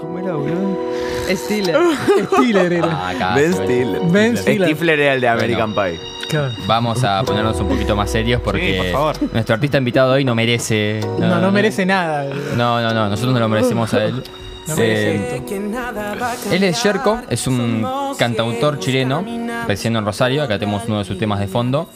¿Cómo era, boludo? Stiller. Stiller era. Ah, acá, Ben bueno. Stiller. Ben Stiller. Stifler era el de American Pie. Claro. Vamos a ponernos un poquito más serios porque Sí, por favor. nuestro artista invitado hoy no merece. No, no merece nada. No, no, no, nosotros no lo merecemos a él. No Eh, merece él es Yerko, es un cantautor chileno, residiendo en Rosario, acá tenemos uno de sus temas de fondo.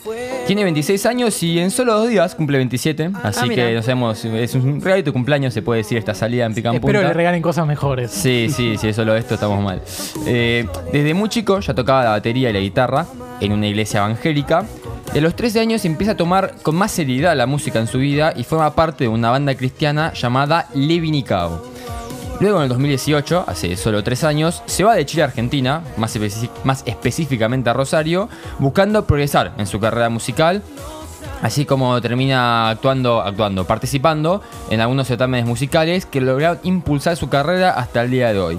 Tiene 26 años y en solo dos días cumple 27, así Ah, mira. que no sabemos, es un regalo de cumpleaños, se puede decir, esta salida en Pican Espero le regalen cosas mejores. Sí, sí, sí, solo esto estamos mal. Eh, desde muy chico ya tocaba la batería y la guitarra en una iglesia evangélica. De los 13 años empieza a tomar con más seriedad la música en su vida y forma parte de una banda cristiana llamada Levi Nicao. Luego en el 2018, hace solo 3 años, se va de Chile a Argentina, más, específicamente a Rosario, buscando progresar en su carrera musical Así como termina actuando, actuando, participando en algunos certámenes musicales que lograron impulsar su carrera hasta el día de hoy.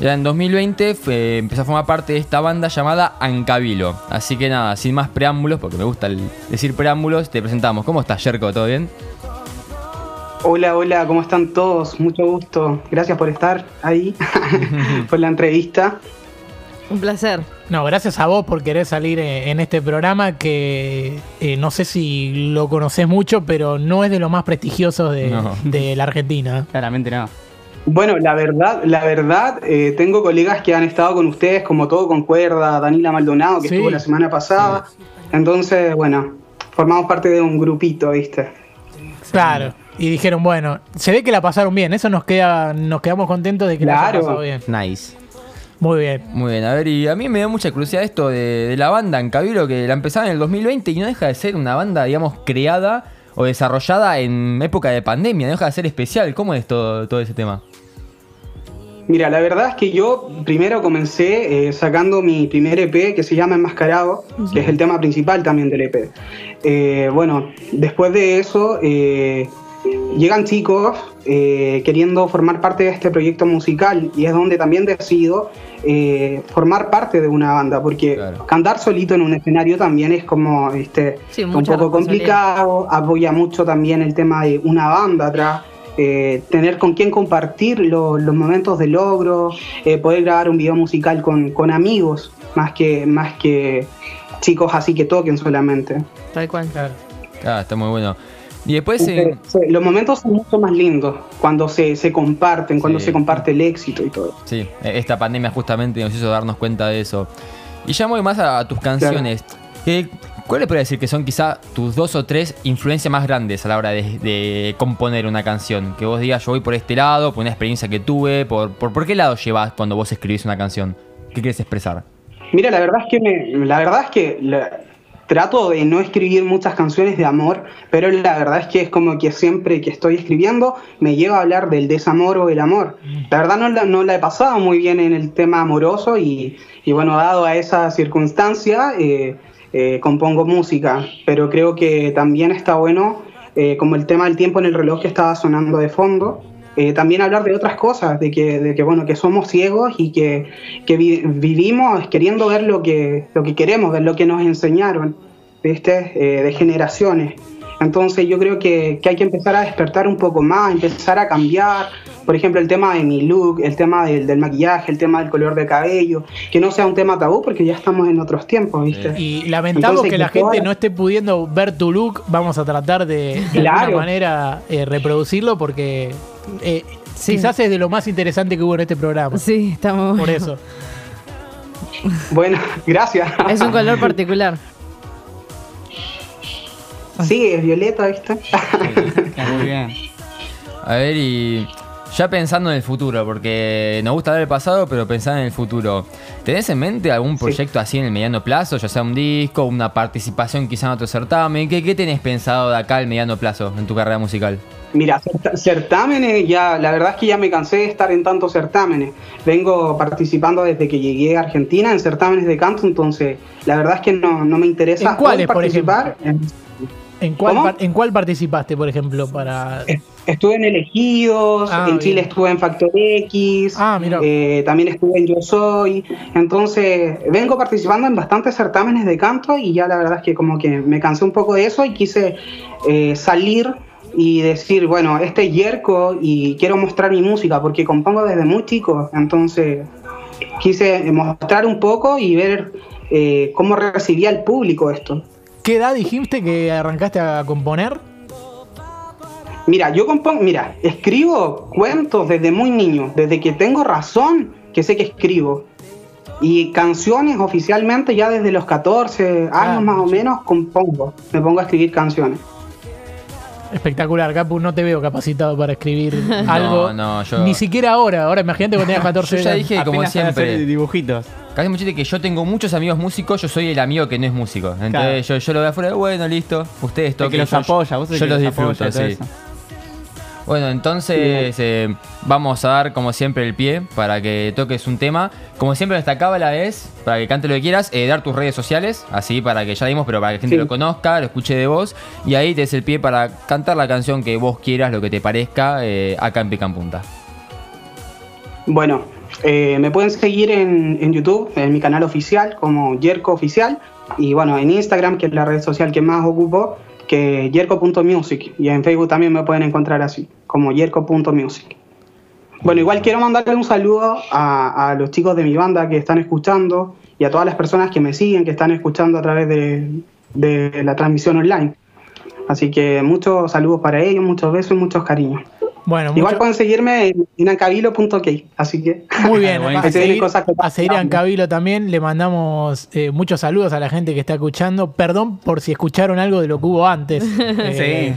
Ya en 2020 fue- empezó a formar parte de esta banda llamada Ancabilo. Así que nada, sin más preámbulos, porque me gusta decir preámbulos, te presentamos. ¿Cómo estás, Yerko? ¿Todo bien? Hola, hola, ¿cómo están todos? Mucho gusto. Gracias por estar ahí, por la entrevista. Un placer. No, gracias a vos por querer salir eh, en este programa que eh, no sé si lo conoces mucho, pero no es de los más prestigiosos de, No. de la Argentina. Claramente no. Bueno, la verdad, la verdad, eh, tengo colegas que han estado con ustedes, como todo concuerda, Danila Maldonado, que Sí. estuvo la semana pasada. Entonces, bueno, formamos parte de un grupito, ¿viste? Claro. Y dijeron, bueno, se ve que la pasaron bien. Eso nos queda, nos quedamos contentos de que la hayan Claro. pasado bien. Nice. Muy bien. Muy bien, a ver, y a mí me da mucha curiosidad esto de, de la banda Ancabilo, que la empezaron en el 2020 y no deja de ser una banda, digamos, creada o desarrollada en época de pandemia, no deja de ser especial. ¿Cómo es todo, todo ese tema? Mira, la verdad es que yo primero comencé eh, sacando mi primer EP que se llama Enmascarado, que es el tema principal también del EP. Eh, bueno, después de eso eh, llegan chicos eh, queriendo formar parte de este proyecto musical y es donde también decido eh, formar parte de una banda, porque Claro. cantar solito en un escenario también es como, Sí, un poco complicado, apoya mucho también el tema de una banda atrás, eh, tener con quién compartir lo- los momentos de logro, eh, poder grabar un video musical con, con amigos, más que, más que chicos así que toquen solamente. Tal cual. Claro. Ah, está muy bueno. Y después, Entonces, los momentos son mucho más lindos cuando se, se comparten, cuando se comparte el éxito y todo. sí, esta pandemia justamente nos hizo darnos cuenta de eso. Y ya voy más a, a tus canciones. ¿Qué- ¿Cuáles podría decir que son quizá tus dos o tres influencias más grandes a la hora de, de componer una canción? Que vos digas, yo voy por este lado, por una experiencia que tuve, por, por, ¿por qué lado llevas cuando vos escribís una canción? ¿Qué quieres expresar? Mira, la verdad es que me, la verdad es que la- trato de no escribir muchas canciones de amor, pero la verdad es que es como que siempre que estoy escribiendo me lleva a hablar del desamor o el amor. La verdad no la, he pasado muy bien en el tema amoroso y, y bueno, dado a esa circunstancia, eh, eh, compongo música, pero creo que también está bueno, eh, como el tema del tiempo en el reloj que estaba sonando de fondo, eh, también hablar de otras cosas, de que, de que bueno, que somos ciegos y que, que vi- vivimos queriendo ver lo que, lo que queremos, ver lo que nos enseñaron, ¿viste? Eh, de generaciones. Entonces yo creo que, que hay que empezar a despertar un poco más, empezar a cambiar. Por ejemplo, el tema de mi look, el tema del, del maquillaje, el tema del color de cabello, que no sea un tema tabú porque ya estamos en otros tiempos, ¿viste? Y lamentamos Entonces, que la que gente no esté pudiendo ver tu look. Vamos a tratar de, de Claro. alguna manera eh, reproducirlo porque eh, Sí. quizás es de lo más interesante que hubo en este programa. Sí, estamos. Por eso. Bueno, gracias. Es un color particular. Sí, es violeta, ¿viste? Muy bien. A ver, y ya pensando en el futuro, porque nos gusta ver el pasado, pero pensar en el futuro. ¿Tenés en mente algún proyecto así en el mediano plazo? Ya sea un disco, una participación quizá en otro certamen. ¿Qué, qué tenés pensado de acá al mediano plazo en tu carrera musical? Mira, cert- certámenes, ya, la verdad es que ya me cansé de estar en tantos certámenes. Vengo participando desde que llegué a Argentina en certámenes de canto, entonces la verdad es que no, no me interesa ¿En cuáles, hoy por participar. ¿En cuál, ¿Cómo? par- ¿En cuál participaste, por ejemplo? para Estuve en Elegidos, Ah, en bien. Chile estuve en Factor X, Ah, mira. eh, también estuve en Yo Soy. Entonces, vengo participando en bastantes certámenes de canto y ya la verdad es que como que me cansé un poco de eso y quise eh, salir y decir, bueno, este es Yerko y quiero mostrar mi música porque compongo desde muy chico, entonces quise mostrar un poco y ver eh, cómo recibía el público esto. ¿Qué edad dijiste que arrancaste a componer? Mira, yo compongo, mira, escribo cuentos desde muy niño, desde que tengo razón que sé que escribo. Y canciones oficialmente ya desde los 14 años Ah, más o menos compongo, me pongo a escribir canciones. Espectacular, Capu, no te veo capacitado para escribir algo. no, yo- Ni siquiera ahora, ahora imagínate cuando tenías 14 Yo ya años. dije, como siempre, dibujitos. Casi mucho que yo tengo muchos amigos músicos, yo soy el amigo que no es músico. Entonces Claro. yo, yo lo veo afuera, bueno, listo, ustedes El toquen. que los yo- apoya, vos yo que los los apoya, disfruto, todo sí. eso. Bueno, entonces eh, vamos a dar como siempre el pie para que toques un tema. Como siempre destacaba la vez, para que cante lo que quieras, eh, dar tus redes sociales, así para que ya dimos, pero para que la gente Sí. lo conozca, lo escuche de vos. Y ahí te des el pie para cantar la canción que vos quieras, lo que te parezca, eh, acá en Pica en Punta. Bueno, eh, me pueden seguir en, YouTube, en mi canal oficial, como Yerko Oficial, y bueno, en Instagram, que es la red social que más ocupo, que yerko.music, y en Facebook también me pueden encontrar así, como yerko.music. Bueno, igual quiero mandarle un saludo a, a los chicos de mi banda que están escuchando y a todas las personas que me siguen, que están escuchando a través de, de la transmisión online. Así que muchos saludos para ellos, muchos besos y muchos cariños. Bueno, Igual mucho- pueden seguirme en, ancabilo.ok, así que... muy bien. A seguir, cosas que- a seguir Ancabilo también. Le mandamos eh, muchos saludos a la gente que está escuchando. Perdón por si escucharon algo de lo que hubo antes. Eh,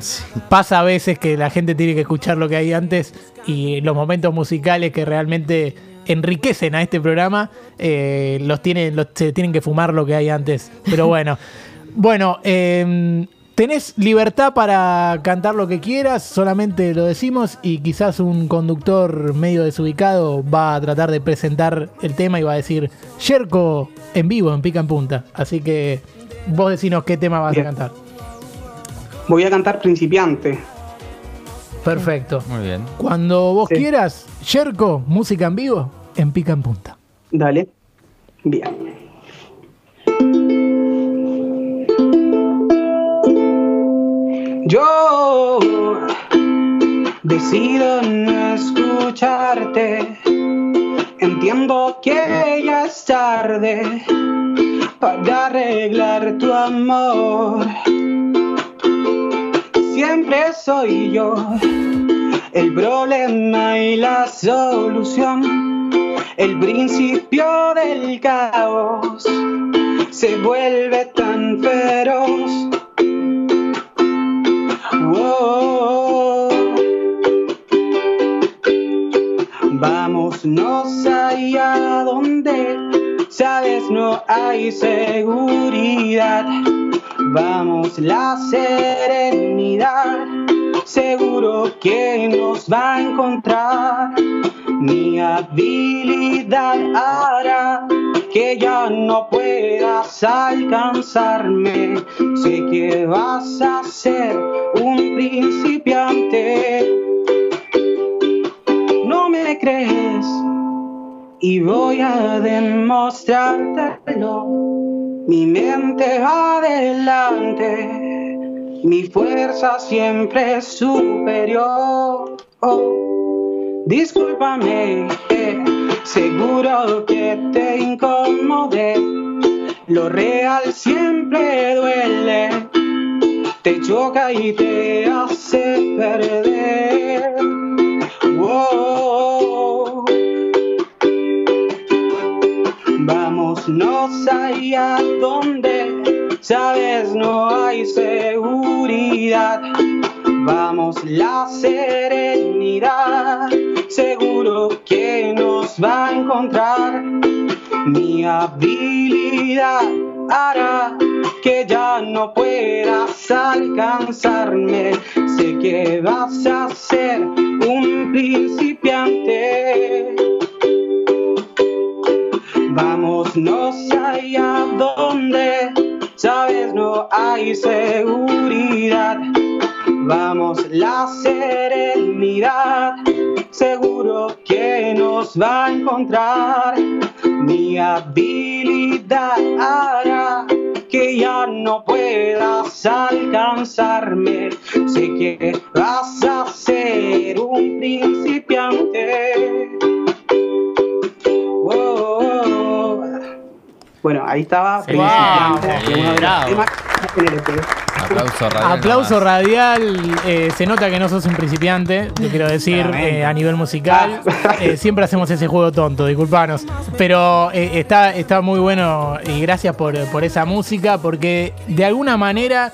Pasa a veces que la gente tiene que escuchar lo que hay antes y los momentos musicales que realmente enriquecen a este programa eh, los tienen, los, se tienen que fumar lo que hay antes. Pero bueno, bueno, eh, tenés libertad para cantar lo que quieras, solamente lo decimos y quizás un conductor medio desubicado va a tratar de presentar el tema y va a decir Yerko en vivo, en pica en punta. Así que vos decinos qué tema vas Bien. a cantar. Voy a cantar Principiante. Perfecto. Muy bien. Cuando vos Sí. quieras, Yerko, música en vivo, en pica en punta. Dale. Bien. Decido no escucharte. Entiendo que ya es tarde para arreglar tu amor. Siempre soy yo el problema y la solución. El principio del caos se vuelve tan feroz. Vámonos allá donde, sabes, no hay seguridad. Vamos la serenidad, seguro que nos va a encontrar. Mi habilidad hará que ya no puedas alcanzarme. Sé que vas a ser un principiante. Crees y voy a demostrártelo. Mi mente va adelante, mi fuerza siempre es superior. Oh, discúlpame, seguro que te incomodé. Lo real siempre duele, te choca y te hace perder. Vámonos allá donde, sabes, no hay seguridad. Vamos la serenidad, seguro que nos va a encontrar. Mi habilidad hará que ya no puedas alcanzarme. Sé que vas a ser un principiante. Vámonos allá donde, sabes, no hay seguridad. Vamos la serenidad, seguro que nos va a encontrar. Mi habilidad hará que ya no puedas alcanzarme, sé que vas a ser un principiante. Bueno, ahí estaba. Principiante, Wow. Aplauso radial. Aplauso nomás. radial, eh, se nota que no sos un principiante, te quiero decir, eh, a nivel musical. Eh, siempre hacemos ese juego tonto, disculpanos. Pero eh, está, está muy bueno y gracias por, por esa música, porque de alguna manera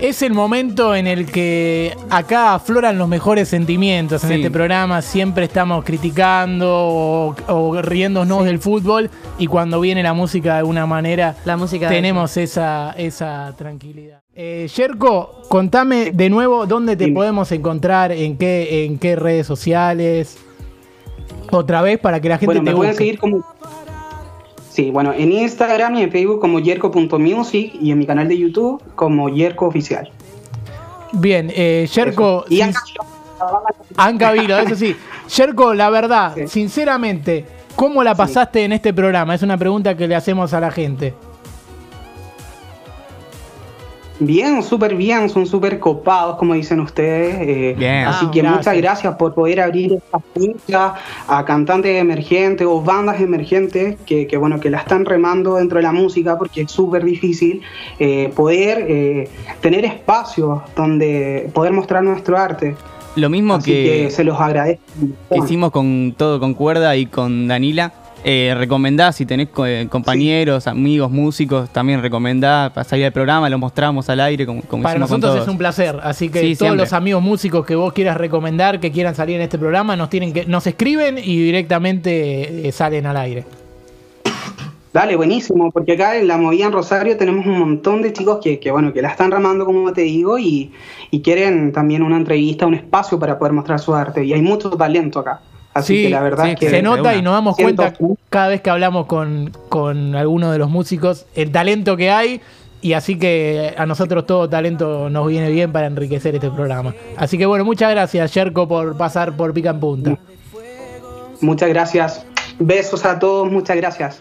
es el momento en el que acá afloran los mejores sentimientos en Sí. este programa. Siempre estamos criticando o, o riéndonos del fútbol y cuando viene la música de alguna manera La música de tenemos esa, esa tranquilidad. Eh, Yerko, contame de nuevo dónde te podemos encontrar, en qué, en qué redes sociales. Otra vez para que la gente Bueno, te me busque. seguir como. Sí, bueno, en Instagram y en Facebook como yerko.music y en mi canal de YouTube como Yerko Oficial. Bien, eh, Yerko, Eso. Y sin- Anca Vilo, eso sí. Yerko, la verdad, Sí. sinceramente, ¿cómo la pasaste en este programa? Es una pregunta que le hacemos a la gente. Bien, súper bien, son súper copados, como dicen ustedes. eh, Bien. Así Ah, que gracias. muchas gracias por poder abrir esta puerta a cantantes emergentes o bandas emergentes que, que, bueno, que la están remando dentro de la música porque es súper difícil eh, poder eh, tener espacios donde poder mostrar nuestro arte. Lo mismo Así que, que, se los agradezco. que hicimos con todo con cuerda y con Danila. Eh, recomendá, si tenés co- eh, compañeros, amigos, músicos, también recomendá para salir al programa, lo mostramos al aire como, como Para con nosotros todos. es un placer, así que Sí, todos siempre. los amigos músicos que vos quieras recomendar, que quieran salir en este programa, nos tienen que nos escriben y directamente eh, salen al aire. Dale, buenísimo, porque acá en la movida en Rosario tenemos un montón de chicos que, que, bueno, que la están ramando, como te digo, y, y quieren también una entrevista, un espacio para poder mostrar su arte. Y hay mucho talento acá. Así Sí, que la verdad sí, es que Se nota una. y nos damos cuenta cada vez que hablamos con, con alguno de los músicos el talento que hay y así que a nosotros todo talento nos viene bien para enriquecer este programa. Así que bueno, muchas gracias Yerko por pasar por Pica en Punta. muchas gracias. Besos a todos, muchas gracias.